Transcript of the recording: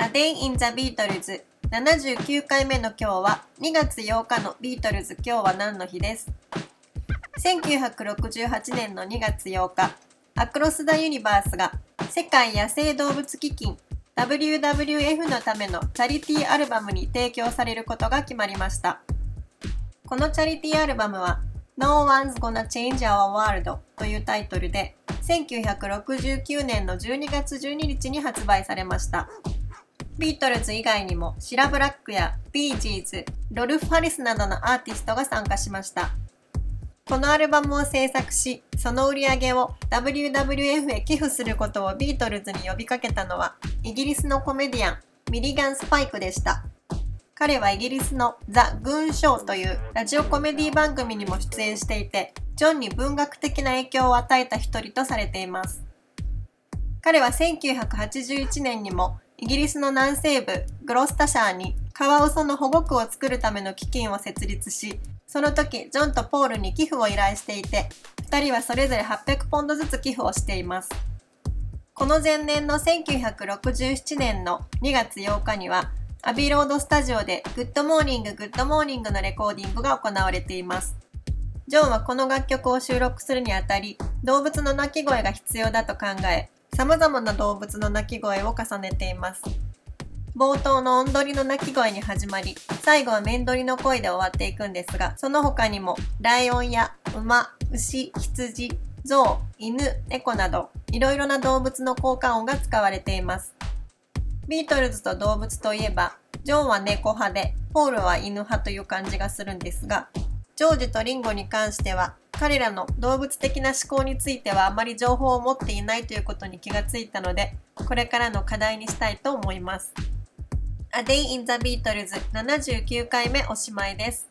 A Day in the Beatles 79回目の今日は2月8日のビートルズ。今日は何の日です？1968年の2月8日。アクロス・ダ・ユニバースが世界野生動物基金 WWF のためのチャリティーアルバムに提供されることが決まりました。このチャリティーアルバムは No One's Gonna Change Our World というタイトルで1969年の12月12日に発売されました。ビートルズ以外にもシラ・ブラックやビージーズ、ロルフ・ハリスなどのアーティストが参加しましたこのアルバムを制作しその売り上げを WWF へ寄付することをビートルズに呼びかけたのはイギリスのコメディアンミリガン・スパイクでした彼はイギリスのザ・グーン・ショーというラジオコメディ番組にも出演していて、ジョンに文学的な影響を与えた一人とされています。彼は1981年にもイギリスの南西部グロスタシャーにカワウソの保護区を作るための基金を設立し、その時ジョンとポールに寄付を依頼していて、2人はそれぞれ800ポンドずつ寄付をしています。この前年の1967年の2月8日にはアビーロードスタジオで Good Morning Good Morning のレコーディングが行われています。ジョンはこの楽曲を収録するにあたり、動物の鳴き声が必要だと考え、様々な動物の鳴き声を重ねています。冒頭の音取りの鳴き声に始まり、最後は面取りの声で終わっていくんですが、その他にも、ライオンや馬、牛、羊、象、犬、猫など、いろいろな動物の効果音が使われています。ビートルズと動物といえば、ジョンは猫派で、ポールは犬派という感じがするんですが、ジョージとリンゴに関しては、彼らの動物的な思考についてはあまり情報を持っていないということに気がついたので、これからの課題にしたいと思います。A Day in the Beatles 79回目おしまいです。